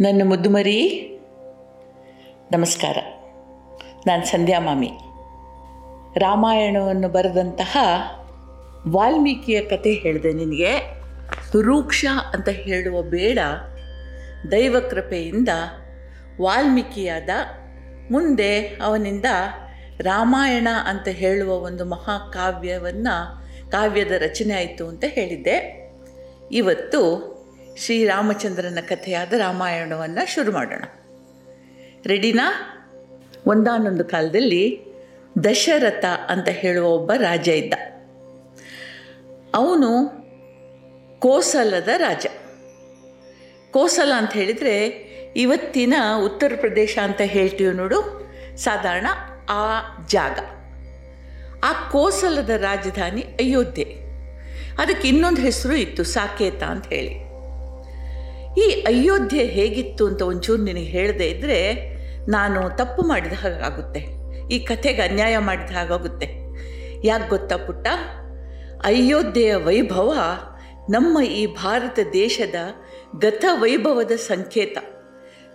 ನನ್ನ ಮುದ್ದುಮರಿ ನಮಸ್ಕಾರ. ನಾನು ಸಂಧ್ಯಾ ಮಾಮಿ. ರಾಮಾಯಣವನ್ನು ಬರೆದಂತಹ ವಾಲ್ಮೀಕಿಯ ಕತೆ ಹೇಳಿದೆ ನಿನಗೆ. ರೂಕ್ಷ ಅಂತ ಹೇಳುವ ಬೇಡ. ದೈವ ಕೃಪೆಯಿಂದ ವಾಲ್ಮೀಕಿಯಾದ ಮುಂದೆ ಅವನಿಂದ ರಾಮಾಯಣ ಅಂತ ಹೇಳುವ ಒಂದು ಮಹಾಕಾವ್ಯವನ್ನು, ಕಾವ್ಯದ ರಚನೆ ಆಯಿತು ಅಂತ ಹೇಳಿದ್ದೆ. ಇವತ್ತು ಶ್ರೀರಾಮಚಂದ್ರನ ಕಥೆಯಾದ ರಾಮಾಯಣವನ್ನು ಶುರು ಮಾಡೋಣ. ರೆಡಿನಾ? ಒಂದಾನೊಂದು ಕಾಲದಲ್ಲಿ ದಶರಥ ಅಂತ ಹೇಳುವ ಒಬ್ಬ ರಾಜ ಇದ್ದ. ಅವನು ಕೋಸಲದ ರಾಜ. ಕೋಸಲ ಅಂತ ಹೇಳಿದರೆ ಇವತ್ತಿನ ಉತ್ತರ ಪ್ರದೇಶ ಅಂತ ಹೇಳ್ತೀವಿ ನೋಡು, ಸಾಧಾರಣ ಆ ಜಾಗ. ಆ ಕೋಸಲದ ರಾಜಧಾನಿ ಅಯೋಧ್ಯೆ. ಅದಕ್ಕೆ ಇನ್ನೊಂದು ಹೆಸರು ಇತ್ತು, ಸಾಕೇತ ಅಂತ ಹೇಳಿ. ಈ ಅಯೋಧ್ಯೆ ಹೇಗಿತ್ತು ಅಂತ ಒಂಚೂರು ನಿನಗೆ ಹೇಳದೇ ಇದ್ದರೆ ನಾನು ತಪ್ಪು ಮಾಡಿದ ಹಾಗಾಗುತ್ತೆ. ಈ ಕಥೆಗೆ ಅನ್ಯಾಯ ಮಾಡಿದ ಹಾಗಾಗುತ್ತೆ. ಯಾಕೆ ಗೊತ್ತಾ ಪುಟ್ಟ? ಅಯೋಧ್ಯೆಯ ವೈಭವ ನಮ್ಮ ಈ ಭಾರತ ದೇಶದ ಗತ ವೈಭವದ ಸಂಕೇತ.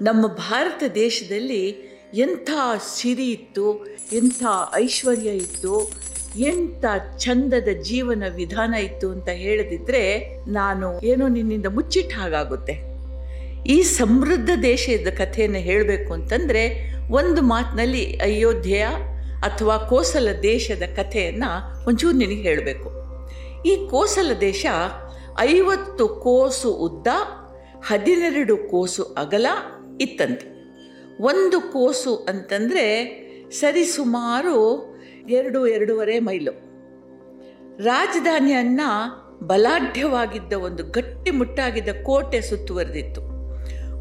ನಮ್ಮ ಭಾರತ ದೇಶದಲ್ಲಿ ಎಂಥ ಸಿರಿ ಇತ್ತು, ಎಂಥ ಐಶ್ವರ್ಯ ಇತ್ತು, ಎಂಥ ಚಂದದ ಜೀವನ ವಿಧಾನ ಇತ್ತು ಅಂತ ಹೇಳದಿದ್ರೆ ನಾನು ಏನೋ ನಿನ್ನಿಂದ ಮುಚ್ಚಿಟ್ಟ ಹಾಗಾಗುತ್ತೆ. ಈ ಸಮೃದ್ಧ ದೇಶದ ಕಥೆಯನ್ನು ಹೇಳಬೇಕು ಅಂತಂದರೆ ಒಂದು ಮಾತಿನಲ್ಲಿ ಅಯೋಧ್ಯೆಯ ಅಥವಾ ಕೋಸಲ ದೇಶದ ಕಥೆಯನ್ನು ಒಂಚೂರು ನಿನಗೆ ಹೇಳಬೇಕು. ಈ ಕೋಸಲ ದೇಶ ಐವತ್ತು ಕೋಸು ಉದ್ದ, ಹದಿನೆರಡು ಕೋಸು ಅಗಲ ಇತ್ತಂತೆ. ಒಂದು ಕೋಸು ಅಂತಂದರೆ ಸರಿಸುಮಾರು ಎರಡು, ಎರಡೂವರೆ ಮೈಲು. ರಾಜಧಾನಿಯನ್ನು ಬಲಾಢ್ಯವಾಗಿದ್ದ ಒಂದು ಗಟ್ಟಿಮುಟ್ಟಾಗಿದ್ದ ಕೋಟೆ ಸುತ್ತುವರೆದಿತ್ತು.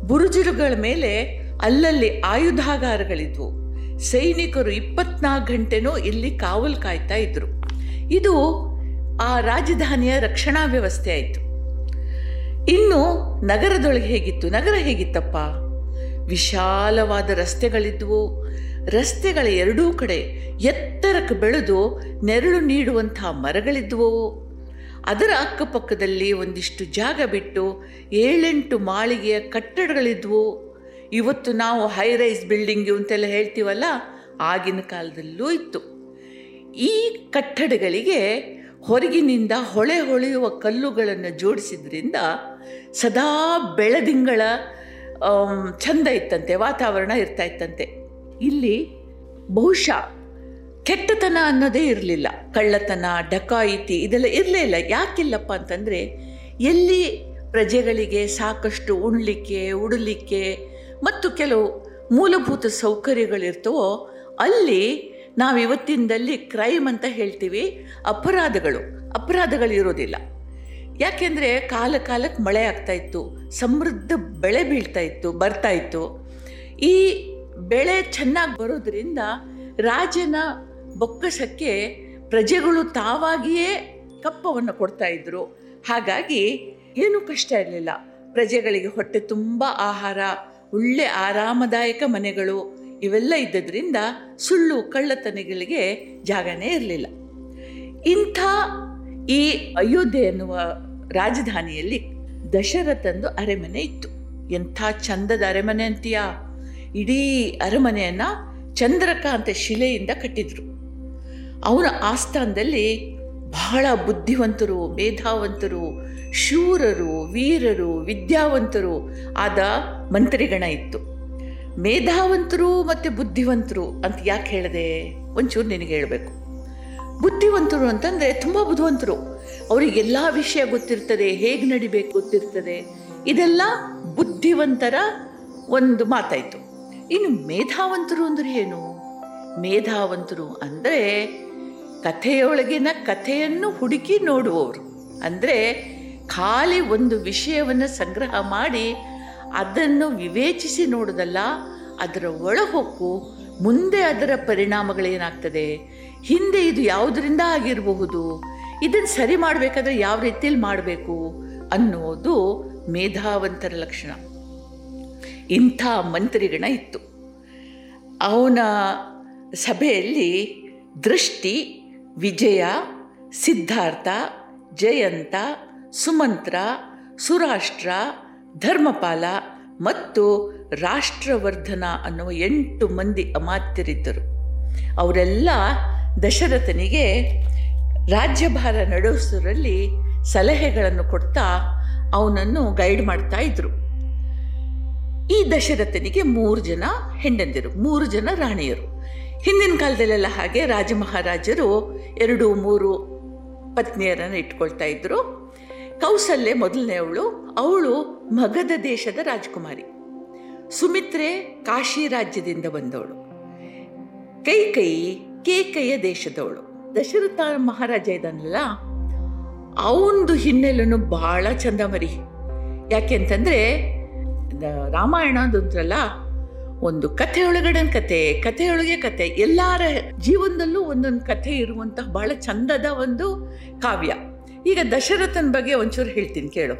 ಬುರುಜುಗಳ ಮೇಲೆ ಅಲ್ಲಲ್ಲಿ ಆಯುಧಾಗಾರಗಳಿದ್ವು. ಸೈನಿಕರು ಇಪ್ಪತ್ನಾಲ್ಕು ಗಂಟೆನೂ ಇಲ್ಲಿ ಕಾವಲು ಕಾಯ್ತಾ ಇದ್ರು. ಇದು ಆ ರಾಜಧಾನಿಯ ರಕ್ಷಣಾ ವ್ಯವಸ್ಥೆ ಆಯಿತು. ಇನ್ನು ನಗರದೊಳಗೆ ಹೇಗಿತ್ತು? ನಗರ ಹೇಗಿತ್ತಪ್ಪ? ವಿಶಾಲವಾದ ರಸ್ತೆಗಳಿದ್ವು. ರಸ್ತೆಗಳ ಎರಡೂ ಕಡೆ ಎತ್ತರಕ್ಕೆ ಬೆಳೆದು ನೆರಳು ನೀಡುವಂಥ ಮರಗಳಿದ್ವು. ಅದರ ಅಕ್ಕಪಕ್ಕದಲ್ಲಿ ಒಂದಿಷ್ಟು ಜಾಗ ಬಿಟ್ಟು ಏಳೆಂಟು ಮಾಳಿಗೆಯ ಕಟ್ಟಡಗಳಿದ್ವು. ಇವತ್ತು ನಾವು ಹೈ ರೈಸ್ ಬಿಲ್ಡಿಂಗು ಅಂತೆಲ್ಲ ಹೇಳ್ತೀವಲ್ಲ, ಆಗಿನ ಕಾಲದಲ್ಲೂ ಇತ್ತು. ಈ ಕಟ್ಟಡಗಳಿಗೆ ಹೊರಗಿನಿಂದ ಹೊಳೆ ಹೊಳೆಯುವ ಕಲ್ಲುಗಳನ್ನು ಜೋಡಿಸಿದ್ರಿಂದ ಸದಾ ಬೆಳದಿಂಗಳ ಚಂದ ಇತ್ತಂತೆ, ವಾತಾವರಣ ಇರ್ತಾ ಇತ್ತಂತೆ. ಇಲ್ಲಿ ಬಹುಶಃ ಕೆಟ್ಟತನ ಅನ್ನೋದೇ ಇರಲಿಲ್ಲ. ಕಳ್ಳತನ, ಡಕಾಯಿತಿ ಇದೆಲ್ಲ ಇರಲೇ ಇಲ್ಲ. ಯಾಕಿಲ್ಲಪ್ಪ ಅಂತಂದರೆ, ಎಲ್ಲಿ ಪ್ರಜೆಗಳಿಗೆ ಸಾಕಷ್ಟು ಉಣ್ಲಿಕ್ಕೆ, ಉಡಲಿಕ್ಕೆ ಮತ್ತು ಕೆಲವು ಮೂಲಭೂತ ಸೌಕರ್ಯಗಳಿರ್ತವೋ, ಅಲ್ಲಿ ನಾವು ಇವತ್ತಿನದಲ್ಲಿ ಕ್ರೈಮ್ ಅಂತ ಹೇಳ್ತೀವಿ, ಅಪರಾಧಗಳು. ಅಪರಾಧಗಳು ಇರೋದಿಲ್ಲ ಯಾಕೆಂದರೆ, ಕಾಲ ಕಾಲಕ್ಕೆ ಮಳೆ ಆಗ್ತಾ ಇತ್ತು, ಸಮೃದ್ಧ ಬೆಳೆ ಬೀಳ್ತಾ ಇತ್ತು, ಬರ್ತಾ ಇತ್ತು. ಈ ಬೆಳೆ ಚೆನ್ನಾಗಿ ಬರೋದ್ರಿಂದ ರಾಜನ ಬೊಕ್ಕಸಕ್ಕೆ ಪ್ರಜೆಗಳು ತಾವಾಗಿಯೇ ಕಪ್ಪವನ್ನು ಕೊಡ್ತಾ ಇದ್ರು. ಹಾಗಾಗಿ ಏನೂ ಕಷ್ಟ ಇರಲಿಲ್ಲ. ಪ್ರಜೆಗಳಿಗೆ ಹೊಟ್ಟೆ ತುಂಬ ಆಹಾರ, ಒಳ್ಳೆ ಆರಾಮದಾಯಕ ಮನೆಗಳು ಇವೆಲ್ಲ ಇದ್ದದ್ರಿಂದ ಸುಳ್ಳು ಕಳ್ಳತನಗಳಿಗೆ ಜಾಗನೇ ಇರಲಿಲ್ಲ. ಇಂಥ ಈ ಅಯೋಧ್ಯೆ ಎನ್ನುವ ರಾಜಧಾನಿಯಲ್ಲಿ ದಶರಥಂದು ಅರೆಮನೆ ಇತ್ತು. ಎಂಥ ಚಂದದ ಅರೆಮನೆ ಅಂತೀಯಾ? ಇಡೀ ಅರಮನೆಯನ್ನು ಚಂದ್ರಕಾಂತ ಶಿಲೆಯಿಂದ ಕಟ್ಟಿದ್ರು. ಅವನ ಆಸ್ಥಾನದಲ್ಲಿ ಬಹಳ ಬುದ್ಧಿವಂತರು, ಮೇಧಾವಂತರು, ಶೂರರು, ವೀರರು, ವಿದ್ಯಾವಂತರು ಆದ ಮಂತ್ರಿಗಣ ಇತ್ತು. ಮೇಧಾವಂತರು ಮತ್ತು ಬುದ್ಧಿವಂತರು ಅಂತ ಯಾಕೆ ಹೇಳಿದೆ? ಒಂಚೂರು ನಿನಗೆ ಹೇಳಬೇಕು. ಬುದ್ಧಿವಂತರು ಅಂತಂದರೆ ತುಂಬ ಬುದ್ಧಿವಂತರು. ಅವರಿಗೆಲ್ಲ ವಿಷಯ ಗೊತ್ತಿರ್ತದೆ, ಹೇಗೆ ನಡಿಬೇಕು ಗೊತ್ತಿರ್ತದೆ. ಇದೆಲ್ಲ ಬುದ್ಧಿವಂತರ ಒಂದು ಮಾತಾಯಿತು. ಇನ್ನು ಮೇಧಾವಂತರು ಅಂದರೆ ಏನು? ಮೇಧಾವಂತರು ಅಂದರೆ ಕಥೆಯೊಳಗಿನ ಕಥೆಯನ್ನು ಹುಡುಕಿ ನೋಡುವವರು. ಅಂದರೆ ಖಾಲಿ ಒಂದು ವಿಷಯವನ್ನು ಸಂಗ್ರಹ ಮಾಡಿ ಅದನ್ನು ವಿವೇಚಿಸಿ ನೋಡೋದಲ್ಲ, ಅದರ ಒಳಹೊಕ್ಕು, ಮುಂದೆ ಅದರ ಪರಿಣಾಮಗಳೇನಾಗ್ತದೆ? ಹಿಂದೆ ಇದು ಯಾವುದರಿಂದ ಆಗಿರಬಹುದು? ಇದನ್ನು ಸರಿ ಮಾಡಬೇಕಾದ್ರೆ ಯಾವ ರೀತಿಯಲ್ಲಿ ಮಾಡಬೇಕು ಅನ್ನೋದು ಮೇಧಾವಂತರ ಲಕ್ಷಣ. ಇಂಥ ಮಂತ್ರಿಗಣ ಇತ್ತು. ಅವನ ಸಭೆಯಲ್ಲಿ ದೃಷ್ಟಿ ವಿಜಯ, ಸಿದ್ಧಾರ್ಥ, ಜಯಂತ, ಸುಮಂತ್ರ, ಸುರಾಷ್ಟ್ರ, ಧರ್ಮಪಾಲ ಮತ್ತು ರಾಷ್ಟ್ರವರ್ಧನ ಅನ್ನುವ ಎಂಟು ಮಂದಿ ಅಮಾತ್ಯರಿದ್ದರು. ಅವರೆಲ್ಲ ದಶರಥನಿಗೆ ರಾಜ್ಯಭಾರ ನಡೆಸೋರಲ್ಲಿ ಸಲಹೆಗಳನ್ನು ಕೊಡ್ತಾ ಅವನನ್ನು ಗೈಡ್ ಮಾಡ್ತಾ ಇದ್ರು. ಈ ದಶರಥನಿಗೆ ಮೂರು ಜನ ಹೆಂಡಂದಿರು ಮೂರು ಜನ ರಾಣಿಯರು. ಹಿಂದಿನ ಕಾಲದಲ್ಲೆಲ್ಲ ಹಾಗೆ ರಾಜ ಮಹಾರಾಜರು ಎರಡು, ಮೂರು ಪತ್ನಿಯರನ್ನು ಇಟ್ಕೊಳ್ತಾ ಇದ್ದರು ಕೌಸಲ್ಯ ಮೊದಲನೆಯವಳು ಅವಳು ಮಗಧ ದೇಶದ ರಾಜಕುಮಾರಿ. ಸುಮಿತ್ರೆ ಕಾಶಿ ರಾಜ್ಯದಿಂದ ಬಂದವಳು. ಕೈಕೈ ಕೇಕೈಯ ದೇಶದವಳು. ದಶರಥ ಮಹಾರಾಜ ಇದನ್ನಲ್ಲ ಅವನದು ಹಿನ್ನೆಲೆನೂ ಭಾಳ ಚಂದ ಮರಿ. ಯಾಕೆ ಅಂತಂದರೆ, ರಾಮಾಯಣ ಅಂದ್ರಲ್ಲ ಒಂದು ಕಥೆ ಒಳಗಡೆ ಕತೆ ಕಥೆಯೊಳಗೆ ಕತೆ ಎಲ್ಲರ ಜೀವನದಲ್ಲೂ ಒಂದೊಂದು ಕಥೆ ಇರುವಂತಹ ಬಹಳ ಚಂದದ ಒಂದು ಕಾವ್ಯ. ಈಗ ದಶರಥನ ಬಗ್ಗೆ ಒಂಚೂರು ಹೇಳ್ತೀನಿ ಕೇಳು.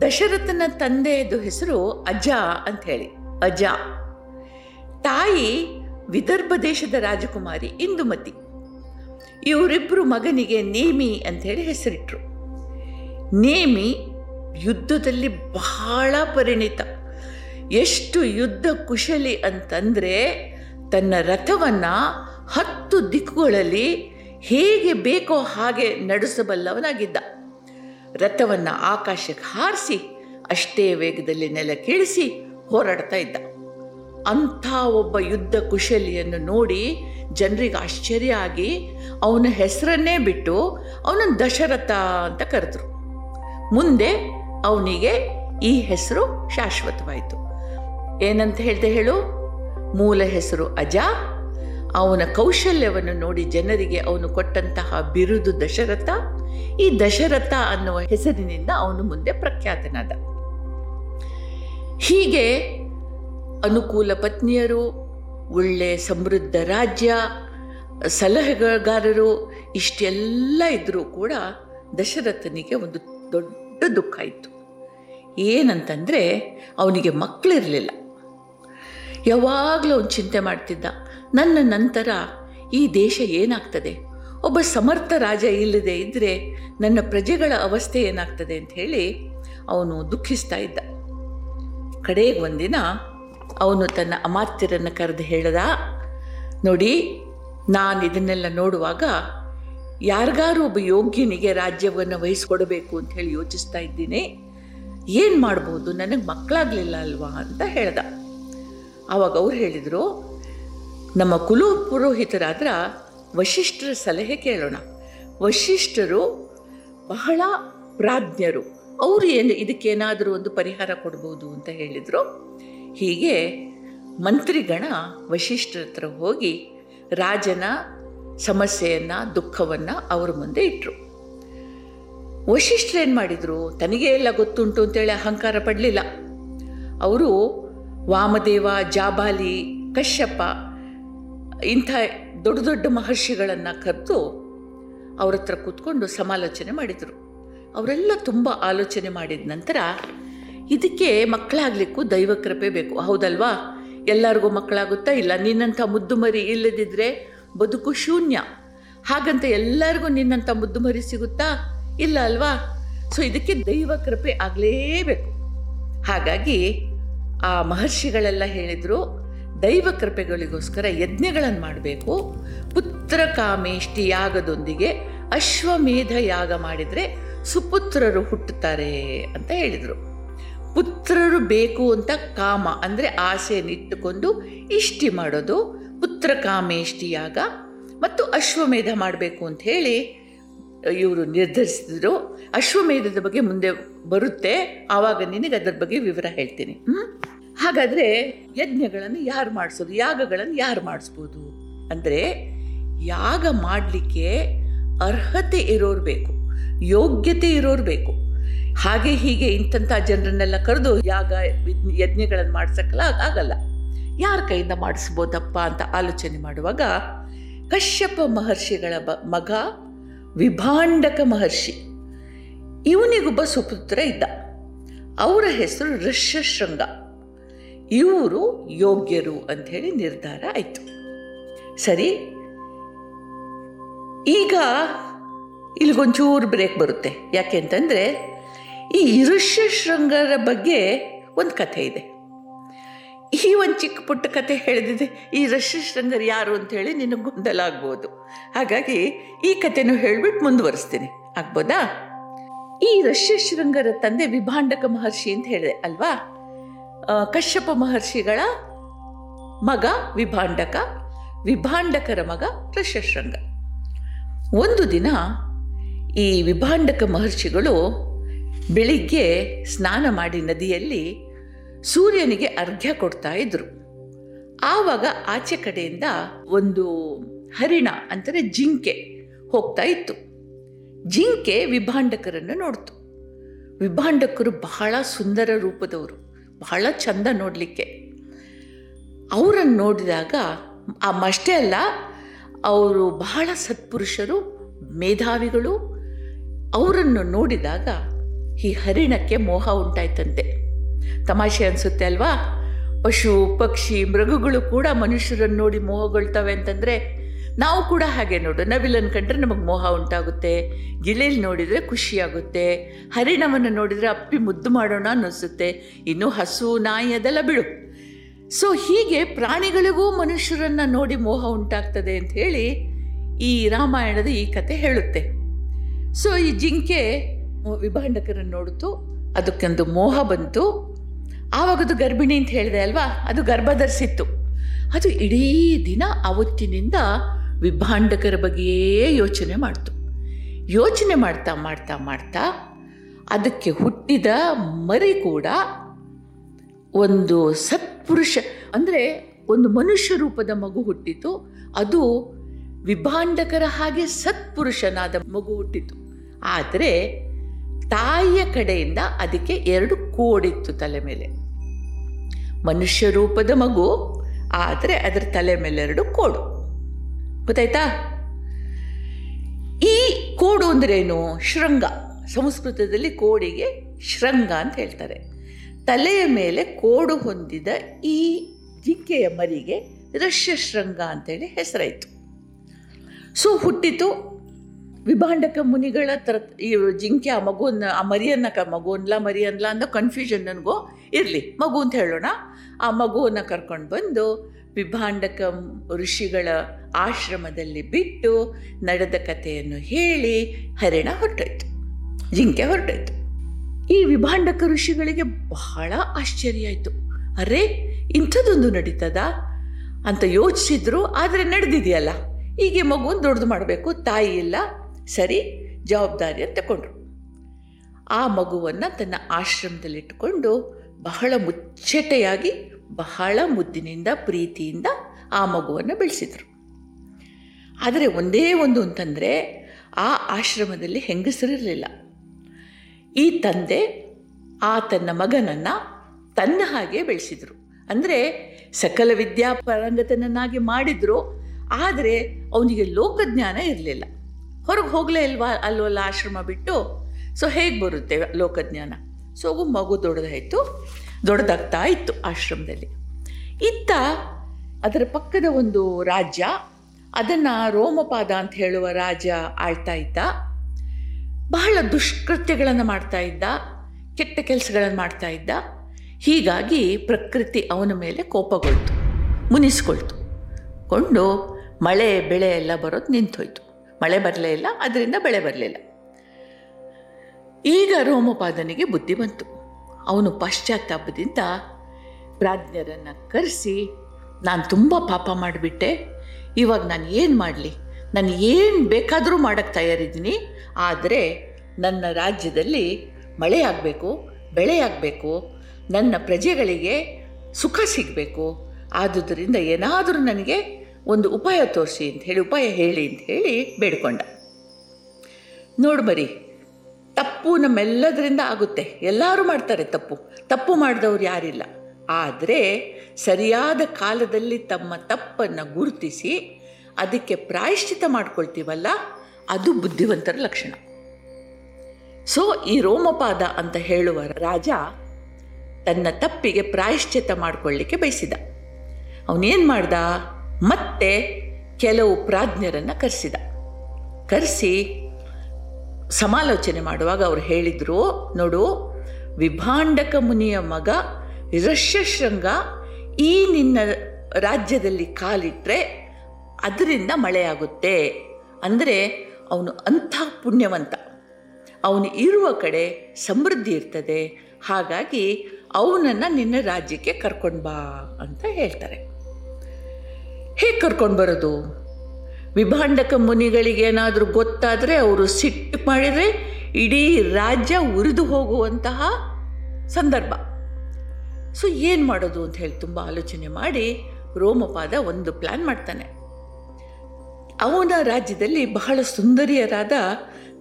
ದಶರಥನ ತಂದೆಯದು ಹೆಸರು ಅಜ ಅಂತ ಹೇಳಿ ಅಜ. ತಾಯಿ ವಿದರ್ಭ ದೇಶದ ರಾಜಕುಮಾರಿ, ಇಂದುಮತಿ. ಇವರಿಬ್ಬರು ಮಗನಿಗೆ ನೇಮಿ ಅಂತ ಹೇಳಿ ಹೆಸರಿಟ್ರು. ನೇಮಿ ಯುದ್ಧದಲ್ಲಿ ಬಹಳ ಪರಿಣಿತ. ಎಷ್ಟು ಯುದ್ಧ ಕುಶಲಿ ಅಂತಂದರೆ ತನ್ನ ರಥವನ್ನು ಹತ್ತು ದಿಕ್ಕುಗಳಲ್ಲಿ ಹೇಗೆ ಬೇಕೋ ಹಾಗೆ ನಡೆಸಬಲ್ಲವನಾಗಿದ್ದ. ರಥವನ್ನು ಆಕಾಶಕ್ಕೆ ಹಾರಿಸಿ, ಅಷ್ಟೇ ವೇಗದಲ್ಲಿ ನೆಲ ಕೀಳಿಸಿ ಹೋರಾಡ್ತಾ ಇದ್ದ. ಅಂಥ ಒಬ್ಬ ಯುದ್ಧ ಕುಶಲಿಯನ್ನು ನೋಡಿ ಜನರಿಗೆ ಆಶ್ಚರ್ಯ ಆಗಿ ಅವನ ಹೆಸರನ್ನೇ ಬಿಟ್ಟು ಅವನ ದಶರಥ ಅಂತ ಕರೆದ್ರು. ಮುಂದೆ ಅವನಿಗೆ ಈ ಹೆಸರು ಶಾಶ್ವತವಾಯಿತು. ಏನಂತ ಹೇಳ್ದೆ ಹೇಳು? ಮೂಲ ಹೆಸರು ಅಜ. ಅವನ ಕೌಶಲ್ಯವನ್ನು ನೋಡಿ ಜನರಿಗೆ ಅವನು ಕೊಟ್ಟಂತಹ ಬಿರುದು ದಶರಥ. ಈ ದಶರಥ ಅನ್ನುವ ಹೆಸರಿನಿಂದ ಅವನು ಮುಂದೆ ಪ್ರಖ್ಯಾತನಾದ. ಹೀಗೆ ಅನುಕೂಲ ಪತ್ನಿಯರು, ಒಳ್ಳೆ ಸಮೃದ್ಧ ರಾಜ್ಯ, ಸಲಹೆಗಾರರು, ಇಷ್ಟೆಲ್ಲ ಇದ್ದರೂ ಕೂಡ ದಶರಥನಿಗೆ ಒಂದು ದೊಡ್ಡ ದುಃಖ ಇತ್ತು. ಏನಂತಂದರೆ ಅವನಿಗೆ ಮಕ್ಕಳಿರಲಿಲ್ಲ ಯಾವಾಗಲೂ ಒಂದು ಚಿಂತೆ ಮಾಡ್ತಿದ್ದ. ನನ್ನ ನಂತರ ಈ ದೇಶ ಏನಾಗ್ತದೆ? ಒಬ್ಬ ಸಮರ್ಥ ರಾಜ ಇಲ್ಲದೆ ಇದ್ದರೆ ನನ್ನ ಪ್ರಜೆಗಳ ಅವಸ್ಥೆ ಏನಾಗ್ತದೆ ಅಂತ ಹೇಳಿ ಅವನು ದುಃಖಿಸ್ತಾ ಇದ್ದ. ಕಡೆಗೆ ಒಂದಿನ ಅವನು ತನ್ನ ಅಮಾತ್ಯರನ್ನು ಕರೆದು ಹೇಳ್ದ, ನೋಡಿ, ನಾನು ಇದನ್ನೆಲ್ಲ ನೋಡುವಾಗ ಯಾರಿಗಾರು ಒಬ್ಬ ಯೋಗ್ಯನಿಗೆ ರಾಜ್ಯವನ್ನು ವಹಿಸಿಕೊಡಬೇಕು ಅಂತ ಹೇಳಿ ಯೋಚಿಸ್ತಾ ಇದ್ದೀನಿ. ಏನು ಮಾಡ್ಬೋದು? ನನಗೆ ಮಕ್ಕಳಾಗಲಿಲ್ಲ ಅಲ್ವಾ? ಅಂತ ಹೇಳ್ದ. ಆವಾಗ ಅವ್ರು ಹೇಳಿದರು, ನಮ್ಮ ಕುಲು ಪುರೋಹಿತರಾದ್ರ ವಶಿಷ್ಠರ ಸಲಹೆ ಕೇಳೋಣ. ವಶಿಷ್ಠರು ಬಹಳ ಪ್ರಾಜ್ಞರು. ಅವರು ಏನು ಇದಕ್ಕೇನಾದರೂ ಒಂದು ಪರಿಹಾರ ಕೊಡ್ಬೋದು ಅಂತ ಹೇಳಿದರು. ಹೀಗೆ ಮಂತ್ರಿಗಣ ವಶಿಷ್ಠರ ಹತ್ರ ಹೋಗಿ ರಾಜನ ಸಮಸ್ಯೆಯನ್ನು, ದುಃಖವನ್ನು ಅವ್ರ ಮುಂದೆ ಇಟ್ಟರು ವಶಿಷ್ಠರು ಏನು ಮಾಡಿದರು, ತನಗೇ ಎಲ್ಲ ಗೊತ್ತುಂಟು ಅಂತೇಳಿ ಅಹಂಕಾರ ಪಡಲಿಲ್ಲ. ಅವರು ವಾಮದೇವ, ಜಾಬಾಲಿ, ಕಶ್ಯಪ ಇಂಥ ದೊಡ್ಡ ದೊಡ್ಡ ಮಹರ್ಷಿಗಳನ್ನು ಕರೆದು ಅವ್ರ ಹತ್ರ ಕೂತ್ಕೊಂಡು ಸಮಾಲೋಚನೆ ಮಾಡಿದರು. ಅವರೆಲ್ಲ ತುಂಬ ಆಲೋಚನೆ ಮಾಡಿದ ನಂತರ ಇದಕ್ಕೆ ಮಕ್ಕಳಾಗಲಿಕ್ಕೂ ದೈವ ಕೃಪೆ ಬೇಕು. ಹೌದಲ್ವಾ? ಎಲ್ಲರಿಗೂ ಮಕ್ಕಳಾಗುತ್ತಾ ಇಲ್ಲ? ನಿನ್ನಂಥ ಮುದ್ದು ಮರಿ ಇಲ್ಲದಿದ್ದರೆ ಬದುಕು ಶೂನ್ಯ. ಹಾಗಂತ ಎಲ್ಲರಿಗೂ ನಿನ್ನಂಥ ಮುದ್ದು ಮರಿ ಸಿಗುತ್ತಾ ಇಲ್ಲ ಅಲ್ವಾ? ಸೊ ಇದಕ್ಕೆ ದೈವ ಕೃಪೆ ಆಗಲೇಬೇಕು. ಹಾಗಾಗಿ ಆ ಮಹರ್ಷಿಗಳೆಲ್ಲ ಹೇಳಿದರು, ದೈವ ಕೃಪೆಗಳಿಗೋಸ್ಕರ ಯಜ್ಞಗಳನ್ನು ಮಾಡಬೇಕು. ಪುತ್ರ ಕಾಮೇಷ್ಟಿ ಯಾಗದೊಂದಿಗೆ ಅಶ್ವಮೇಧ ಯಾಗ ಮಾಡಿದರೆ ಸುಪುತ್ರರು ಹುಟ್ಟುತ್ತಾರೆ ಅಂತ ಹೇಳಿದರು. ಪುತ್ರರು ಬೇಕು ಅಂತ ಕಾಮ ಅಂದರೆ ಆಸೆಯನ್ನಿಟ್ಟುಕೊಂಡು ಇಷ್ಟಿ ಮಾಡೋದು, ಪುತ್ರ ಕಾಮೇಷ್ಟಿ ಯಾಗ ಮತ್ತು ಅಶ್ವಮೇಧ ಮಾಡಬೇಕು ಅಂತ ಹೇಳಿ ಇವರು ನಿರ್ಧರಿಸಿದ್ರು. ಅಶ್ವಮೇಧದ ಬಗ್ಗೆ ಮುಂದೆ ಬರುತ್ತೆ. ಆವಾಗ ನಿನಗೆ ಅದರ ಬಗ್ಗೆ ವಿವರ ಹೇಳ್ತೀನಿ. ಹ್ಮ್? ಹಾಗಾದರೆ ಯಜ್ಞಗಳನ್ನು ಯಾರು ಮಾಡಿಸೋದು? ಯಾಗಗಳನ್ನು ಯಾರು ಮಾಡಿಸ್ಬೋದು? ಅಂದರೆ ಯಾಗ ಮಾಡಲಿಕ್ಕೆ ಅರ್ಹತೆ ಇರೋರು ಬೇಕು, ಯೋಗ್ಯತೆ ಇರೋರು ಬೇಕು. ಹಾಗೆ ಹೀಗೆ ಇಂಥಂಥ ಜನರನ್ನೆಲ್ಲ ಕರೆದು ಯಾಗ ಯಜ್ಞಗಳನ್ನು ಮಾಡಿಸಕ್ಕಲ್ಲ ಆಗಲ್ಲ. ಯಾರ ಕೈಯಿಂದ ಮಾಡಿಸ್ಬೋದಪ್ಪ ಅಂತ ಆಲೋಚನೆ ಮಾಡುವಾಗ ಕಶ್ಯಪ ಮಹರ್ಷಿಗಳ ಬ, ಮಗ ವಿಭಾಂಡಕ ಮಹರ್ಷಿ. ಇವನಿಗೊಬ್ಬ ಸುಪುತ್ರ ಇದ್ದ. ಅವರ ಹೆಸರು ಋಷ್ಯಶೃಂಗ. ಇವರು ಯೋಗ್ಯರು ಅಂಥೇಳಿ ನಿರ್ಧಾರ ಆಯಿತು. ಸರಿ, ಈಗ ಇಲ್ಲಿಗೊಂಚೂರು ಬ್ರೇಕ್ ಬರುತ್ತೆ. ಯಾಕೆ ಅಂತಂದರೆ, ಈ ಋಷ್ಯಶೃಂಗರ ಬಗ್ಗೆ ಒಂದು ಕಥೆ ಇದೆ. ಈ ಒಂದು ಚಿಕ್ಕ ಪುಟ್ಟ ಕತೆ ಹೇಳಿದಿದೆ, ಈ ಋಷ್ಯಶೃಂಗರ್ ಯಾರು ಅಂತೇಳಿ ನಿನಗೆ ಗೊಂದಲ ಆಗ್ಬೋದು. ಹಾಗಾಗಿ ಈ ಕಥೆನೂ ಹೇಳ್ಬಿಟ್ಟು ಮುಂದುವರಿಸ್ತೀನಿ. ಆಗ್ಬೋದಾ? ಈ ಋಷ್ಯಶೃಂಗರ ತಂದೆ ವಿಭಾಂಡಕ ಮಹರ್ಷಿ ಅಂತ ಹೇಳಿದೆ, ಅಲ್ವಾ? ಕಶ್ಯಪ ಮಹರ್ಷಿಗಳ ಮಗ ವಿಭಾಂಡಕ, ವಿಭಾಂಡಕರ ಮಗ ಋಷ್ಯಶೃಂಗ ಒಂದು ದಿನ ಈ ವಿಭಾಂಡಕ ಮಹರ್ಷಿಗಳು ಬೆಳಿಗ್ಗೆ ಸ್ನಾನ ಮಾಡಿ ನದಿಯಲ್ಲಿ ಸೂರ್ಯನಿಗೆ ಅರ್ಘ್ಯ ಕೊಡ್ತಾ ಇದ್ರು. ಆವಾಗ ಆಚೆ ಕಡೆಯಿಂದ ಒಂದು ಹರಿಣ ಅಂದರೆ ಜಿಂಕೆ ಹೋಗ್ತಾ ಇತ್ತು. ಜಿಂಕೆ ವಿಭಾಂಡಕರನ್ನು ನೋಡ್ತು. ವಿಭಾಂಡಕರು ಬಹಳ ಸುಂದರ ರೂಪದವರು. ಬಹಳ ಚಂದ ನೋಡಲಿಕ್ಕೆ. ಅವರನ್ನು ನೋಡಿದಾಗ ಆ ಅಷ್ಟೇ ಅಲ್ಲ, ಅವರು ಬಹಳ ಸತ್ಪುರುಷರು, ಮೇಧಾವಿಗಳು, ಅವರನ್ನು ನೋಡಿದಾಗ ಈ ಹರಿಣಕ್ಕೆ ಮೋಹ ಉಂಟಾಯ್ತಂತೆ. ತಮಾಷೆ ಅನಿಸುತ್ತೆ ಅಲ್ವಾ? ಪಶು, ಪಕ್ಷಿ, ಮೃಗಗಳು ಕೂಡ ಮನುಷ್ಯರನ್ನು ನೋಡಿ ಮೋಹಗೊಳ್ತವೆ ಅಂತಂದರೆ ನಾವು ಕೂಡ ಹಾಗೆ ನೋಡು. ನವಿಲನ್ನು ಕಂಡ್ರೆ ನಮಗೆ ಮೋಹ ಉಂಟಾಗುತ್ತೆ. ಗಿಳಿಲ್ ನೋಡಿದರೆ ಖುಷಿಯಾಗುತ್ತೆ. ಹರಿಣವನ್ನು ನೋಡಿದರೆ ಅಪ್ಪಿ ಮುದ್ದು ಮಾಡೋಣ ಅನ್ನಿಸುತ್ತೆ. ಇನ್ನು ಹಸು, ನಾಯಿ ಅದೆಲ್ಲ ಬಿಡು. ಸೊ ಹೀಗೆ ಪ್ರಾಣಿಗಳಿಗೂ ಮನುಷ್ಯರನ್ನು ನೋಡಿ ಮೋಹ ಉಂಟಾಗ್ತದೆ ಅಂತ ಹೇಳಿ ಈ ರಾಮಾಯಣದ ಈ ಕತೆ ಹೇಳುತ್ತೆ. ಸೊ ಈ ಜಿಂಕೆ ವಿಭಾಂಡಕರನ್ನು ನೋಡಿತು. ಅದಕ್ಕೊಂದು ಮೋಹ ಬಂತು. ಆವಾಗದು ಗರ್ಭಿಣಿ ಅಂತ ಹೇಳಿದೆ ಅಲ್ವಾ? ಅದು ಗರ್ಭ ಧರಿಸಿತ್ತು ಅದು ಇಡೀ ದಿನ ಅವತ್ತಿನಿಂದ ವಿಭಾಂಡಕರ ಬಗ್ಗೆಯೇ ಯೋಚನೆ ಮಾಡ್ತು. ಯೋಚನೆ ಮಾಡ್ತಾ ಮಾಡ್ತಾ ಮಾಡ್ತಾ ಅದಕ್ಕೆ ಹುಟ್ಟಿದ ಮರಿ ಕೂಡ ಒಂದು ಸತ್ಪುರುಷ, ಅಂದರೆ ಒಂದು ಮನುಷ್ಯ ರೂಪದ ಮಗು ಹುಟ್ಟಿತು. ಅದು ವಿಭಾಂಡಕರ ಹಾಗೆ ಸತ್ಪುರುಷನಾದ ಮಗು ಹುಟ್ಟಿತು. ಆದರೆ ತಾಯಿಯ ಕಡೆಯಿಂದ ಅದಕ್ಕೆ ಎರಡು ಕೋಡಿತ್ತು ತಲೆ ಮೇಲೆ. ಮನುಷ್ಯ ರೂಪದ ಮಗು, ಆದರೆ ಅದರ ತಲೆ ಮೇಲೆ ಎರಡು ಕೋಡು. ಗೊತ್ತಾಯ್ತಾ? ಈ ಕೋಡು ಅಂದ್ರೇನು? ಶೃಂಗ. ಸಂಸ್ಕೃತದಲ್ಲಿ ಕೋಡಿಗೆ ಶೃಂಗ ಅಂತ ಹೇಳ್ತಾರೆ. ತಲೆಯ ಮೇಲೆ ಕೋಡು ಹೊಂದಿದ ಈ ಜಿಂಕೆಯ ಮರಿಗೆ ರಷ್ಯಶೃಂಗ ಅಂತೇಳಿ ಹೆಸರಾಯಿತು. ಸೊ ಹುಟ್ಟಿತು ವಿಭಾಂಡಕ ಮುನಿಗಳ ಥರ ಈ ಜಿಂಕೆ ಆ ಮಗುವನ್ನ, ಆ ಮರಿಯನ್ನ ಅನ್ನಕ ಮಗು ಅನ್ಲ ಮರಿ ಅನ್ಲ ಅನ್ನೋ ಕನ್ಫ್ಯೂಷನ್ ನನಗೂ ಇರಲಿ. ಮಗು ಅಂತ ಹೇಳೋಣ. ಆ ಮಗುವನ್ನು ಕರ್ಕೊಂಡು ಬಂದು ವಿಭಾಂಡಕ ಋಷಿಗಳ ಆಶ್ರಮದಲ್ಲಿ ಬಿಟ್ಟು ನಡೆದ ಕಥೆಯನ್ನು ಹೇಳಿ ಹರಿಣ ಹೊರಟೋಯ್ತು. ಜಿಂಕೆ ಹೊರಟೋಯ್ತು. ಈ ವಿಭಾಂಡಕ ಋಷಿಗಳಿಗೆ ಬಹಳ ಆಶ್ಚರ್ಯ ಆಯಿತು. ಅರೆ, ಇಂಥದ್ದೊಂದು ನಡೀತದ? ಅಂತ ಯೋಚಿಸಿದ್ರು, ಆದರೆ ನಡೆದಿದೆಯಲ್ಲ. ಹೀಗೆ ಮಗುವನ್ನು ದೊಡ್ಡದು ಮಾಡಬೇಕು, ತಾಯಿ ಇಲ್ಲ. ಸರಿ ಜವಾಬ್ದಾರಿಯನ್ನು ತಗೊಂಡ್ರು ಆ ಮಗುವನ್ನು ತನ್ನ ಆಶ್ರಮದಲ್ಲಿಟ್ಟುಕೊಂಡು ಬಹಳ ಮುಚ್ಚಟೆಯಾಗಿ, ಬಹಳ ಮುದ್ದಿನಿಂದ, ಪ್ರೀತಿಯಿಂದ ಆ ಮಗುವನ್ನು ಬೆಳೆಸಿದರು. ಆದರೆ ಒಂದೇ ಒಂದು ಅಂತಂದರೆ, ಆ ಆಶ್ರಮದಲ್ಲಿ ಹೆಂಗಸರಿರಲಿಲ್ಲ. ಈ ತಂದೆ ಆ ತನ್ನ ಮಗನನ್ನು ತನ್ನ ಹಾಗೆ ಬೆಳೆಸಿದರು. ಅಂದರೆ ಸಕಲ ವಿದ್ಯಾಪರಂಗತನನ್ನಾಗಿ ಮಾಡಿದರು, ಆದರೆ ಅವನಿಗೆ ಲೋಕಜ್ಞಾನ ಇರಲಿಲ್ಲ. ಹೊರಗೆ ಹೋಗಲೇ ಇಲ್ವಾ ಅಲ್ಲೋಲ್ಲ ಆಶ್ರಮ ಬಿಟ್ಟು? ಸೊ ಹೇಗೆ ಬರುತ್ತೆ ಲೋಕಜ್ಞಾನ? ಸೊ ಮಗು ದೊಡ್ಡದಾಯಿತು, ದೊಡ್ಡದಾಗ್ತಾ ಇತ್ತು ಆಶ್ರಮದಲ್ಲಿ. ಇತ್ತ ಅದರ ಪಕ್ಕದ ಒಂದು ರಾಜ್ಯ, ಅದನ್ನು ರೋಮಪಾದ ಅಂತ ಹೇಳುವ ರಾಜ ಆಳ್ತಾ ಇದ್ದ. ಬಹಳ ದುಷ್ಕೃತ್ಯಗಳನ್ನು ಮಾಡ್ತಾ ಇದ್ದ, ಕೆಟ್ಟ ಕೆಲಸಗಳನ್ನು ಮಾಡ್ತಾ ಇದ್ದ. ಹೀಗಾಗಿ ಪ್ರಕೃತಿ ಅವನ ಮೇಲೆ ಕೋಪಗೊಳ್ತು, ಮುನಿಸ್ಕೊಳ್ತು. ಕೊಂಡು ಮಳೆ, ಬೆಳೆ ಎಲ್ಲ ಬರೋದು ನಿಂತೋಯ್ತು. ಮಳೆ ಬರಲೇ ಇಲ್ಲ, ಅದರಿಂದ ಬೆಳೆ ಬರಲಿಲ್ಲ ಈಗ ರೋಮಪಾದನಿಗೆ ಬುದ್ಧಿ ಬಂತು. ಅವನು ಪಶ್ಚಾತ್ತಾಪದಿಂದ ಪ್ರಾಜ್ಞರನ್ನು ಕರೆಸಿ, ನಾನು ತುಂಬ ಪಾಪ ಮಾಡಿಬಿಟ್ಟೆ, ಇವಾಗ ನಾನು ಏನು ಮಾಡಲಿ? ನಾನು ಏನು ಬೇಕಾದರೂ ಮಾಡೋಕ್ಕೆ ತಯಾರಿದ್ದೀನಿ, ಆದರೆ ನನ್ನ ರಾಜ್ಯದಲ್ಲಿ ಮಳೆ ಆಗಬೇಕು, ಬೆಳೆ ಆಗಬೇಕು, ನನ್ನ ಪ್ರಜೆಗಳಿಗೆ ಸುಖ ಸಿಗಬೇಕು, ಆದುದರಿಂದ ಏನಾದರೂ ನನಗೆ ಒಂದು ಉಪಾಯ ತೋರಿಸಿ ಅಂತ ಹೇಳಿ, ಉಪಾಯ ಹೇಳಿ ಅಂತ ಹೇಳಿ ಬೇಡ್ಕೊಂಡ. ನೋಡು ಬರೀ ತಪ್ಪು ನಮ್ಮೆಲ್ಲದರಿಂದ ಆಗುತ್ತೆ. ಎಲ್ಲರೂ ಮಾಡ್ತಾರೆ ತಪ್ಪು. ತಪ್ಪು ಮಾಡಿದವ್ರು ಯಾರಿಲ್ಲ. ಆದರೆ ಸರಿಯಾದ ಕಾಲದಲ್ಲಿ ತಮ್ಮ ತಪ್ಪನ್ನು ಗುರುತಿಸಿ ಅದಕ್ಕೆ ಪ್ರಾಯಶ್ಚಿತ ಮಾಡ್ಕೊಳ್ತೀವಲ್ಲ, ಅದು ಬುದ್ಧಿವಂತರ ಲಕ್ಷಣ. ಸೊ, ಈ ರೋಮಪಾದ ಅಂತ ಹೇಳುವ ರಾಜ ತನ್ನ ತಪ್ಪಿಗೆ ಪ್ರಾಯಶ್ಚಿತ ಮಾಡಿಕೊಳ್ಳಿಕ್ಕೆ ಬಯಸಿದ. ಅವನೇನು ಮಾಡ್ದ? ಮತ್ತೆ ಕೆಲವು ಪ್ರಾಜ್ಞರನ್ನು ಕರೆಸಿದ. ಕರೆಸಿ ಸಮಾಲೋಚನೆ ಮಾಡುವಾಗ ಅವ್ರು ಹೇಳಿದರು, ನೋಡು, ವಿಭಾಂಡಕ ಮುನಿಯ ಮಗ ಋಷ್ಯಶೃಂಗ ಈ ನಿನ್ನ ರಾಜ್ಯದಲ್ಲಿ ಕಾಲಿಟ್ಟರೆ ಅದರಿಂದ ಮಳೆಯಾಗುತ್ತೆ ಅಂದರೆ ಅವನು ಅಂಥ ಪುಣ್ಯವಂತ. ಅವನು ಇರುವ ಕಡೆ ಸಮೃದ್ಧಿ ಇರ್ತದೆ. ಹಾಗಾಗಿ ಅವನನ್ನು ನಿನ್ನ ರಾಜ್ಯಕ್ಕೆ ಕರ್ಕೊಂಡು ಬಾ ಅಂತ ಹೇಳ್ತಾರೆ. ಹೇಗೆ ಕರ್ಕೊಂಡು ಬರೋದು? ವಿಭಾಂಡಕ ಮುನಿಗಳಿಗೆ ಏನಾದರೂ ಗೊತ್ತಾದರೆ ಅವರು ಸಿಟ್ಟು ಮಾಡಿದರೆ ಇಡೀ ರಾಜ್ಯ ಉರಿದು ಹೋಗುವಂತಹ ಸಂದರ್ಭ. ಸೊ ಏನು ಮಾಡೋದು ಅಂತ ಹೇಳಿ ತುಂಬ ಆಲೋಚನೆ ಮಾಡಿ ರೋಮಪಾದ ಒಂದು ಪ್ಲ್ಯಾನ್ ಮಾಡ್ತಾನೆ. ಅವನ ರಾಜ್ಯದಲ್ಲಿ ಬಹಳ ಸುಂದರಿಯರಾದ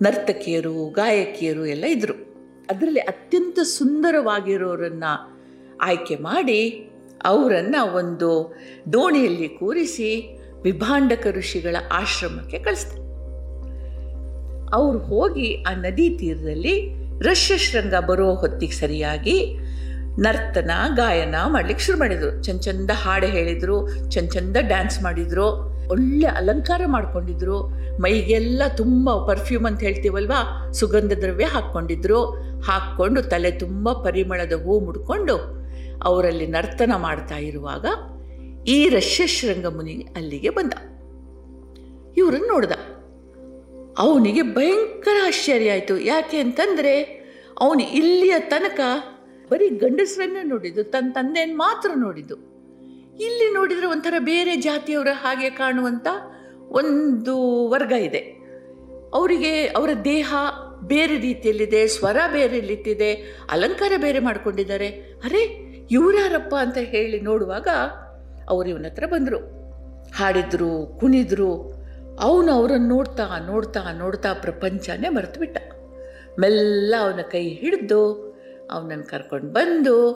ನರ್ತಕಿಯರು, ಗಾಯಕಿಯರು ಎಲ್ಲ ಇದ್ದರು ಅದರಲ್ಲಿ ಅತ್ಯಂತ ಸುಂದರವಾಗಿರೋರನ್ನು ಆಯ್ಕೆ ಮಾಡಿ ಅವರನ್ನು ಒಂದು ದೋಣಿಯಲ್ಲಿ ಕೂರಿಸಿ ವಿಭಾಂಡಕ ಋಷಿಗಳ ಆಶ್ರಮಕ್ಕೆ ಕಳಿಸ್ತಾರೆ. ಅವ್ರು ಹೋಗಿ ಆ ನದಿ ತೀರದಲ್ಲಿ ರಷ್ಯಶೃಂಗ ಬರೋ ಹೊತ್ತಿಗೆ ಸರಿಯಾಗಿ ನರ್ತನ, ಗಾಯನ ಮಾಡ್ಲಿಕ್ಕೆ ಶುರು ಮಾಡಿದರು. ಚಂದ ಚಂದ ಹಾಡು ಹೇಳಿದರು, ಚಂದ ಚಂದ ಡ್ಯಾನ್ಸ್ ಮಾಡಿದರು, ಒಳ್ಳೆ ಅಲಂಕಾರ ಮಾಡ್ಕೊಂಡಿದ್ರು. ಮೈಗೆಲ್ಲ ತುಂಬ ಪರ್ಫ್ಯೂಮ್ ಅಂತ ಹೇಳ್ತೀವಲ್ವಾ, ಸುಗಂಧ ದ್ರವ್ಯ ಹಾಕ್ಕೊಂಡಿದ್ರು. ಹಾಕ್ಕೊಂಡು ತಲೆ ತುಂಬ ಪರಿಮಳದ ಹೂ ಮುಡ್ಕೊಂಡು ಅವರಲ್ಲಿ ನರ್ತನ ಮಾಡ್ತಾ ಇರುವಾಗ ಈ ರಷ್ಯಶೃಂಗ ಮುನಿ ಅಲ್ಲಿಗೆ ಬಂದ. ಇವರನ್ನು ನೋಡ್ದ. ಅವನಿಗೆ ಭಯಂಕರ ಆಶ್ಚರ್ಯ ಆಯಿತು. ಯಾಕೆ ಅಂತಂದರೆ ಅವನು ಇಲ್ಲಿಯ ತನಕ ಬರೀ ಗಂಡಸರನ್ನೇ ನೋಡಿದ್ದು, ತನ್ನ ತಂದೆಯನ್ನು ಮಾತ್ರ ನೋಡಿದ್ದು. ಇಲ್ಲಿ ನೋಡಿದರೆ ಒಂಥರ ಬೇರೆ ಜಾತಿಯವರ ಹಾಗೆ ಕಾಣುವಂಥ ಒಂದು ವರ್ಗ ಇದೆ. ಅವರಿಗೆ ಅವರ ದೇಹ ಬೇರೆ ರೀತಿಯಲ್ಲಿದೆ, ಸ್ವರ ಬೇರೆ ರೀತಿಯಿದೆ ಅಲಂಕಾರ ಬೇರೆ ಮಾಡಿಕೊಂಡಿದ್ದಾರೆ. ಅರೆ ಇವರ್ಯಾರಪ್ಪ ಅಂತ ಹೇಳಿ ನೋಡುವಾಗ ಅವರು ಇವನ ಹತ್ರ ಬಂದರು. ಹಾಡಿದ್ರು, ಕುಣಿದ್ರು, ಅವನು ಅವರನ್ನು ನೋಡ್ತಾ ನೋಡ್ತಾ ನೋಡ್ತಾ ಪ್ರಪಂಚನೇ ಮರೆತುಬಿಟ್ಟ. ಮೆಲ್ಲ ಅವನ ಕೈ ಹಿಡಿದು, ಅವನನ್ನು ಕರ್ಕೊಂಡು ಬಂದು,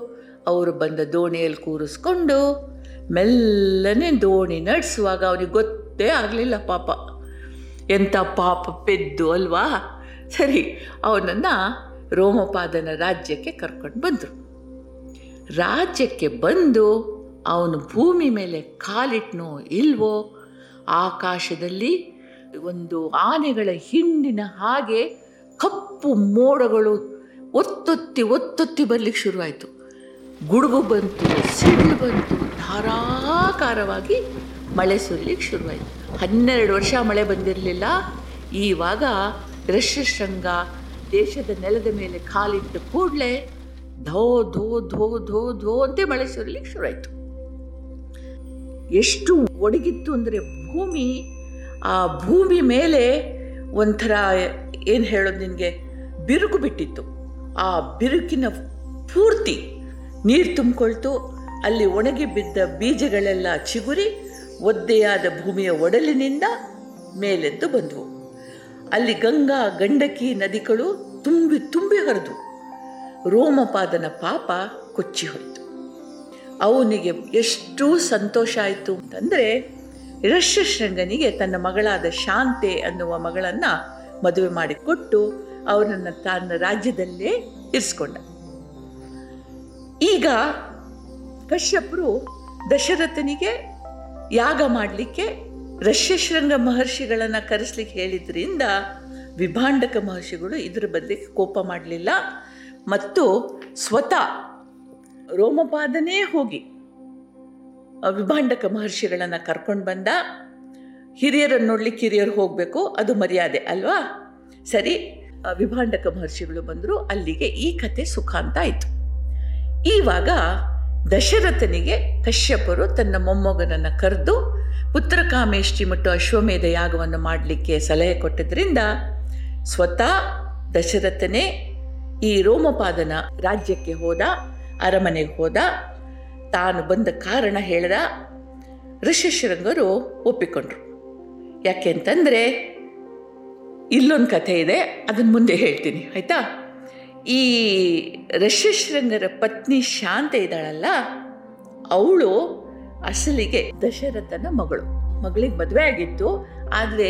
ಅವರು ಬಂದ ದೋಣಿಯಲ್ಲಿ ಕೂರಿಸ್ಕೊಂಡು, ಮೆಲ್ಲನೆ ದೋಣಿ ನಡೆಸುವಾಗ ಅವನಿಗೆ ಗೊತ್ತೇ ಆಗಲಿಲ್ಲ ಪಾಪ. ಎಂಥ ಪಾಪ ಪೆದ್ದು ಅಲ್ವಾ? ಸರಿ, ಅವನನ್ನು ರೋಮಪಾದನ ರಾಜ್ಯಕ್ಕೆ ಕರ್ಕೊಂಡು ಬಂದರು. ರಾಜ್ಯಕ್ಕೆ ಬಂದು ಅವನು ಭೂಮಿ ಮೇಲೆ ಕಾಲಿಟ್ನೋ ಇಲ್ವೋ, ಆಕಾಶದಲ್ಲಿ ಒಂದು ಆನೆಗಳ ಹಿಂಡಿನ ಹಾಗೆ ಕಪ್ಪು ಮೋಡಗಳು ಒತ್ತೊತ್ತಿ ಒತ್ತೊತ್ತಿ ಬರಲಿಕ್ಕೆ ಶುರುವಾಯಿತು. ಗುಡುಗು ಬಂತು, ಸಿಡಿಲು ಬಂತು, ಧಾರಾಕಾರವಾಗಿ ಮಳೆ ಸುರಿಲಿಕ್ಕೆ ಶುರುವಾಯಿತು. ಹನ್ನೆರಡು ವರ್ಷ ಮಳೆ ಬಂದಿರಲಿಲ್ಲ. ಈವಾಗ ರಷ್ಯಶೃಂಗ ದೇಶದ ನೆಲದ ಮೇಲೆ ಕಾಲಿಟ್ಟ ಕೂಡಲೇ ಧೋ ಧೋ ಧೋ ಧೋ ಧೋ ಅಂತ ಮಳೆ ಸುರಿಲಿಕ್ಕೆ ಶುರುವಾಯಿತು. ಎಷ್ಟು ಒಡಗಿತ್ತು ಅಂದರೆ ಭೂಮಿ, ಆ ಭೂಮಿ ಮೇಲೆ ಒಂಥರ ಏನು ಹೇಳೋದು ನಿನಗೆ? ಬಿರುಕು ಬಿಟ್ಟಿತ್ತು. ಆ ಬಿರುಕಿನ ಪೂರ್ತಿ ನೀರು ತುಂಬಿಕೊಳ್ತು. ಅಲ್ಲಿ ಒಣಗಿ ಬಿದ್ದ ಬೀಜಗಳೆಲ್ಲ ಚಿಗುರಿ, ಒದ್ದೆಯಾದ ಭೂಮಿಯ ಒಡಲಿನಿಂದ ಮೇಲೆದ್ದು ಬಂದವು. ಅಲ್ಲಿ ಗಂಗಾ, ಗಂಡಕಿ ನದಿಗಳು ತುಂಬಿ ತುಂಬಿ ಹರಿದು. ರೋಮಪಾದನ ಪಾಪ ಕೊಚ್ಚಿ ಹೋಯಿತು. ಅವನಿಗೆ ಎಷ್ಟು ಸಂತೋಷ ಆಯಿತು ಅಂತಂದರೆ ರಷ್ಯಶೃಂಗನಿಗೆ ತನ್ನ ಮಗಳಾದ ಶಾಂತೆ ಅನ್ನುವ ಮಗಳನ್ನು ಮದುವೆ ಮಾಡಿಕೊಟ್ಟು ಅವನನ್ನು ತನ್ನ ರಾಜ್ಯದಲ್ಲೇ ಇರಿಸ್ಕೊಂಡ. ಈಗ ಕಶ್ಯಪರು ದಶರಥನಿಗೆ ಯಾಗ ಮಾಡಲಿಕ್ಕೆ ರಷ್ಯಶೃಂಗ ಮಹರ್ಷಿಗಳನ್ನು ಕರೆಸ್ಲಿಕ್ಕೆ ಹೇಳಿದ್ರಿಂದ ವಿಭಾಂಡಕ ಮಹರ್ಷಿಗಳು ಇದರ ಬದಲಿಗೆ ಕೋಪ ಮಾಡಲಿಲ್ಲ. ಮತ್ತು ಸ್ವತಃ ರೋಮಪಾದನೇ ಹೋಗಿ ವಿಭಾಂಡಕ ಮಹರ್ಷಿಗಳನ್ನು ಕರ್ಕೊಂಡು ಬಂದ. ಹಿರಿಯರನ್ನು ನೋಡ್ಲಿಕ್ಕೆ ಹಿರಿಯರು ಹೋಗಬೇಕು, ಅದು ಮರ್ಯಾದೆ, ಅಲ್ವಾ? ಸರಿ ವಿಭಾಂಡಕ ಮಹರ್ಷಿಗಳು ಬಂದರು, ಅಲ್ಲಿಗೆ ಈ ಕತೆ ಸುಖ ಅಂತ ಆಯಿತು. ಈವಾಗ ದಶರಥನಿಗೆ ಕಶ್ಯಪರು ತನ್ನ ಮೊಮ್ಮಗನನ್ನು ಕರೆದು ಪುತ್ರಕಾಮೇಷ್ಟಿ ಮತ್ತು ಅಶ್ವಮೇಧ ಯಾಗವನ್ನು ಮಾಡಲಿಕ್ಕೆ ಸಲಹೆ ಕೊಟ್ಟಿದ್ದರಿಂದ ಸ್ವತಃ ದಶರಥನೇ ಈ ರೋಮಪಾದನ ರಾಜ್ಯಕ್ಕೆ ಹೋದ, ಅರಮನೆಗೆ ಹೋದ, ತಾನು ಬಂದ ಕಾರಣ ಹೇಳಿದ ಒಪ್ಪಿಕೊಂಡ್ರು. ಯಾಕೆ ಅಂತಂದರೆ ಇಲ್ಲೊಂದು ಕಥೆ ಇದೆ ಅದನ್ನು ಮುಂದೆ ಹೇಳ್ತೀನಿ, ಆಯಿತಾ? ಈ ಋಷಿಶೃಂಗರ ಪತ್ನಿ ಶಾಂತ ಇದ್ದಾಳಲ್ಲ, ಅವಳು ಅಸಲಿಗೆ ದಶರಥನ ಮಗಳು. ಮಗಳಿಗೆ ಮದುವೆ ಆಗಿತ್ತು, ಆದರೆ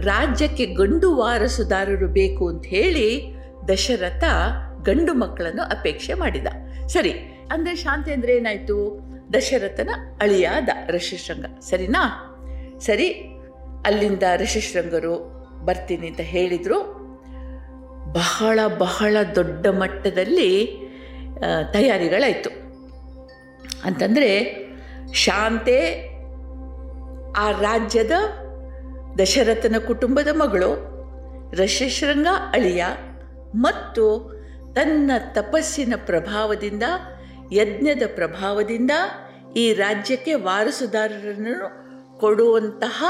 ರಾಜ್ಯಕ್ಕೆ ಗಂಡು ವಾರಸುದಾರರು ಬೇಕು ಅಂತ ಹೇಳಿ ದಶರಥ ಗಂಡು ಮಕ್ಕಳನ್ನು ಅಪೇಕ್ಷೆ ಮಾಡಿದ. ಸರಿ, ಅಂದರೆ ಶಾಂತಿ ಅಂದರೆ ಏನಾಯಿತು? ದಶರಥನ ಅಳಿಯಾದ ಋಷಿಶೃಂಗ ಸರಿನಾ? ಸರಿ, ಅಲ್ಲಿಂದ ಋಷಿಶೃಂಗರು ಬರ್ತೀನಿ ಅಂತ ಹೇಳಿದರು. ಬಹಳ ಬಹಳ ದೊಡ್ಡ ಮಟ್ಟದಲ್ಲಿ ತಯಾರಿಗಳಾಯಿತು. ಅಂತಂದರೆ, ಶಾಂತೆ ಆ ರಾಜ್ಯದ ದಶರಥನ ಕುಟುಂಬದ ಮಗಳು ರಶಶೃಂಗ ಅಳಿಯ ಮತ್ತು ತನ್ನ ತಪಸ್ಸಿನ ಪ್ರಭಾವದಿಂದ, ಯಜ್ಞದ ಪ್ರಭಾವದಿಂದ ಈ ರಾಜ್ಯಕ್ಕೆ ವಾರಸುದಾರರನ್ನು ಕೊಡುವಂತಹ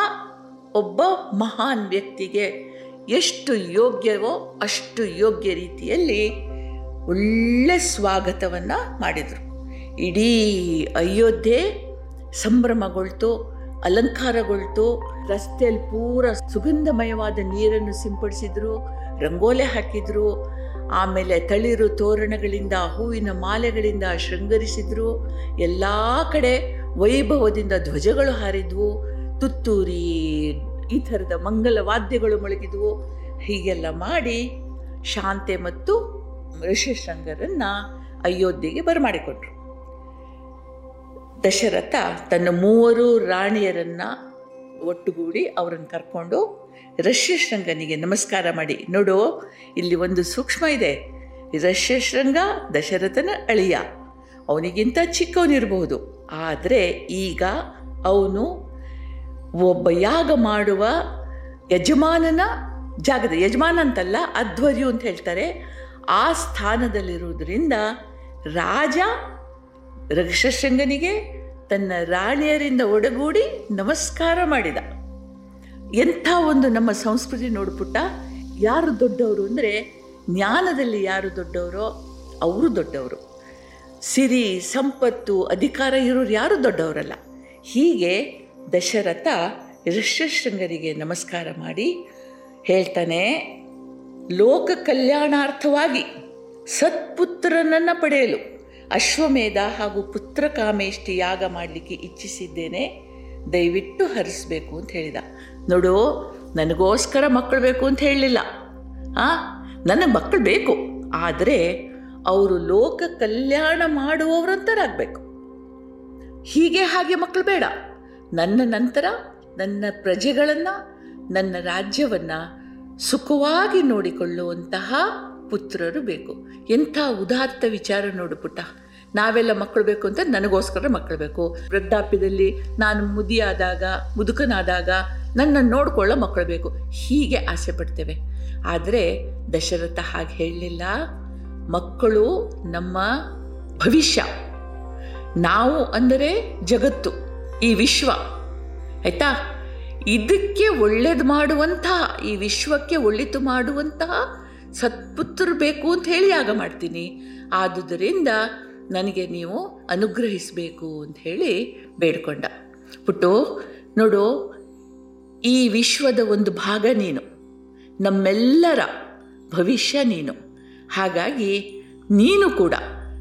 ಒಬ್ಬ ಮಹಾನ್ ವ್ಯಕ್ತಿಗೆ ಎಷ್ಟು ಯೋಗ್ಯವೋ ಅಷ್ಟು ಯೋಗ್ಯ ರೀತಿಯಲ್ಲಿ ಒಳ್ಳೆ ಸ್ವಾಗತವನ್ನು ಮಾಡಿದರು. ಇಡೀ ಅಯೋಧ್ಯೆ ಸಂಭ್ರಮಗೊಳ್ತು, ಅಲಂಕಾರಗೊಳ್ತು ರಸ್ತೆಯಲ್ಲಿ ಪೂರ ಸುಗಂಧಮಯವಾದ ನೀರನ್ನು ಸಿಂಪಡಿಸಿದ್ರು. ರಂಗೋಲೆ ಹಾಕಿದ್ರು, ಆಮೇಲೆ ತಳಿರು ತೋರಣಗಳಿಂದ, ಹೂವಿನ ಮಾಲೆಗಳಿಂದ ಶೃಂಗರಿಸಿದ್ರು. ಎಲ್ಲ ಕಡೆ ವೈಭವದಿಂದ ಧ್ವಜಗಳು ಹಾರಿದ್ವು. ತುತ್ತೂರಿ, ಈ ಥರದ ಮಂಗಲ ವಾದ್ಯಗಳು ಮೊಳಗಿದ್ವು. ಹೀಗೆಲ್ಲ ಮಾಡಿ ಶಾಂತೆ ಮತ್ತು ಋಷಿಶೃಂಗರನ್ನು ಅಯೋಧ್ಯೆಗೆ ಬರಮಾಡಿಕೊಟ್ರು ದಶರಥ ತನ್ನ ಮೂವರು ರಾಣಿಯರನ್ನು ಒಟ್ಟುಗೂಡಿ ಅವರನ್ನು ಕರ್ಕೊಂಡು ಋಷ್ಯಶೃಂಗನಿಗೆ ನಮಸ್ಕಾರ ಮಾಡಿ. ನೋಡು, ಇಲ್ಲಿ ಒಂದು ಸೂಕ್ಷ್ಮ ಇದೆ. ರಷ್ಯಶೃಂಗ ದಶರಥನ ಅಳಿಯ. ಅವನಿಗಿಂತ ಚಿಕ್ಕವನಿರಬಹುದು. ಆದರೆ ಈಗ ಅವನು ಒಬ್ಬ ಯಾಗ ಮಾಡುವ ಯಜಮಾನನ ಜಾಗದ, ಯಜಮಾನ ಅಂತಲ್ಲ, ಅಧ್ವರ್ಯು ಅಂತ ಹೇಳ್ತಾರೆ. ಆ ಸ್ಥಾನದಲ್ಲಿರುವುದರಿಂದ ರಾಜ ರಕ್ಷಶೃಂಗನಿಗೆ ತನ್ನ ರಾಣಿಯರಿಂದ ಒಡಗೂಡಿ ನಮಸ್ಕಾರ ಮಾಡಿದ. ಎಂಥ ಒಂದು ನಮ್ಮ ಸಂಸ್ಕೃತಿ ನೋಡ್ಬಿಟ್ಟ ಯಾರು ದೊಡ್ಡವರು ಅಂದರೆ ಜ್ಞಾನದಲ್ಲಿ ಯಾರು ದೊಡ್ಡವರೋ ಅವರು ದೊಡ್ಡವರು. ಸಿರಿ, ಸಂಪತ್ತು, ಅಧಿಕಾರ ಇರೋರು ಯಾರು ದೊಡ್ಡವರಲ್ಲ. ಹೀಗೆ ದಶರಥ ಋಷ್ಯಶೃಂಗರಿಗೆ ನಮಸ್ಕಾರ ಮಾಡಿ ಹೇಳ್ತಾನೆ, ಲೋಕ ಕಲ್ಯಾಣಾರ್ಥವಾಗಿ ಸತ್ಪುತ್ರನನ್ನು ಪಡೆಯಲು ಅಶ್ವಮೇಧ ಹಾಗೂ ಪುತ್ರ ಕಾಮೇಷ್ಟಿ ಯಾಗ ಮಾಡಲಿಕ್ಕೆ ಇಚ್ಛಿಸಿದ್ದೇನೆ. ದಯವಿಟ್ಟು ಹರಿಸ್ಬೇಕು ಅಂತ ಹೇಳಿದ. ನೋಡು, ನನಗೋಸ್ಕರ ಮಕ್ಕಳು ಬೇಕು ಅಂತ ಹೇಳಲಿಲ್ಲ. ಆ, ನನಗೆ ಮಕ್ಕಳು ಬೇಕು. ಆದರೆ ಅವರು ಲೋಕ ಕಲ್ಯಾಣ ಮಾಡುವವರಂತರಾಗಬೇಕು ಹೀಗೆ ಹಾಗೆ ಮಕ್ಕಳು ಬೇಡ. ನನ್ನ ನಂತರ ನನ್ನ ಪ್ರಜೆಗಳನ್ನು, ನನ್ನ ರಾಜ್ಯವನ್ನು ಸುಖವಾಗಿ ನೋಡಿಕೊಳ್ಳುವಂತಹ ಪುತ್ರರು ಬೇಕು. ಎಂಥ ಉದಾತ್ತ ವಿಚಾರ ನೋಡು ಪುಟ್ಟ. ನಾವೆಲ್ಲ ಮಕ್ಕಳು ಬೇಕು ಅಂತ ನನಗೋಸ್ಕರ ಮಕ್ಕಳು ಬೇಕು. ವೃದ್ಧಾಪ್ಯದಲ್ಲಿ ನಾನು ಮುದಿಯಾದಾಗ, ಮುದುಕನಾದಾಗ ನನ್ನನ್ನು ನೋಡಿಕೊಳ್ಳೋ ಮಕ್ಕಳು ಬೇಕು. ಹೀಗೆ ಆಸೆ ಪಡ್ತೇವೆ. ಆದರೆ ದಶರಥ ಹಾಗೆ ಹೇಳಲಿಲ್ಲ. ಮಕ್ಕಳು ನಮ್ಮ ಭವಿಷ್ಯ. ನಾವು ಅಂದರೆ ಜಗತ್ತು, ಈ ವಿಶ್ವ. ಆಯಿತಾ? ಇದಕ್ಕೆ ಒಳ್ಳೇದು ಮಾಡುವಂತಹ ಈ ವಿಶ್ವಕ್ಕೆ ಒಳ್ಳೆದು ಮಾಡುವಂತಹ ಸತ್ಪುತ್ರರು ಬೇಕು ಅಂತ ಹೇಳಿ ಆಗ ಮಾಡ್ತೀನಿ. ಆದುದರಿಂದ ನನಗೆ ನೀವು ಅನುಗ್ರಹಿಸಬೇಕು ಅಂತ ಹೇಳಿ ಬೇಡ್ಕೊಂಡ. ಪುಟ್ಟು, ನೋಡು, ಈ ವಿಶ್ವದ ಒಂದು ಭಾಗ ನೀನು. ನಮ್ಮೆಲ್ಲರ ಭವಿಷ್ಯ ನೀನು. ಹಾಗಾಗಿ ನೀನು ಕೂಡ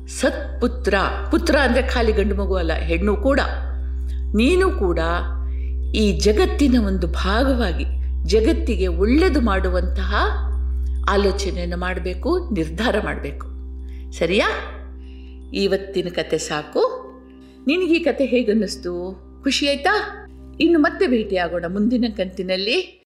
ಸತ್ಪುತ್ರ, ಪುತ್ರ ಅಂದರೆ ಖಾಲಿ ಗಂಡು ಮಗು ಅಲ್ಲ, ಹೆಣ್ಣು ಕೂಡ. ನೀನು ಕೂಡ ಈ ಜಗತ್ತಿನ ಒಂದು ಭಾಗವಾಗಿ, ಜಗತ್ತಿಗೆ ಒಳ್ಳೆಯದು ಮಾಡುವಂತಹ ಆಲೋಚನೆಯನ್ನು ಮಾಡಬೇಕು, ನಿರ್ಧಾರ ಮಾಡಬೇಕು. ಸರಿಯಾ? ಇವತ್ತಿನ ಕತೆ ಸಾಕು. ನಿನಗೆ ಈ ಕತೆ ಹೇಗನ್ನಿಸ್ತು? ಖುಷಿ ಆಯ್ತಾ? ಇನ್ನು ಮತ್ತೆ ಭೇಟಿಯಾಗೋಣ ಮುಂದಿನ ಕಂತಿನಲ್ಲಿ.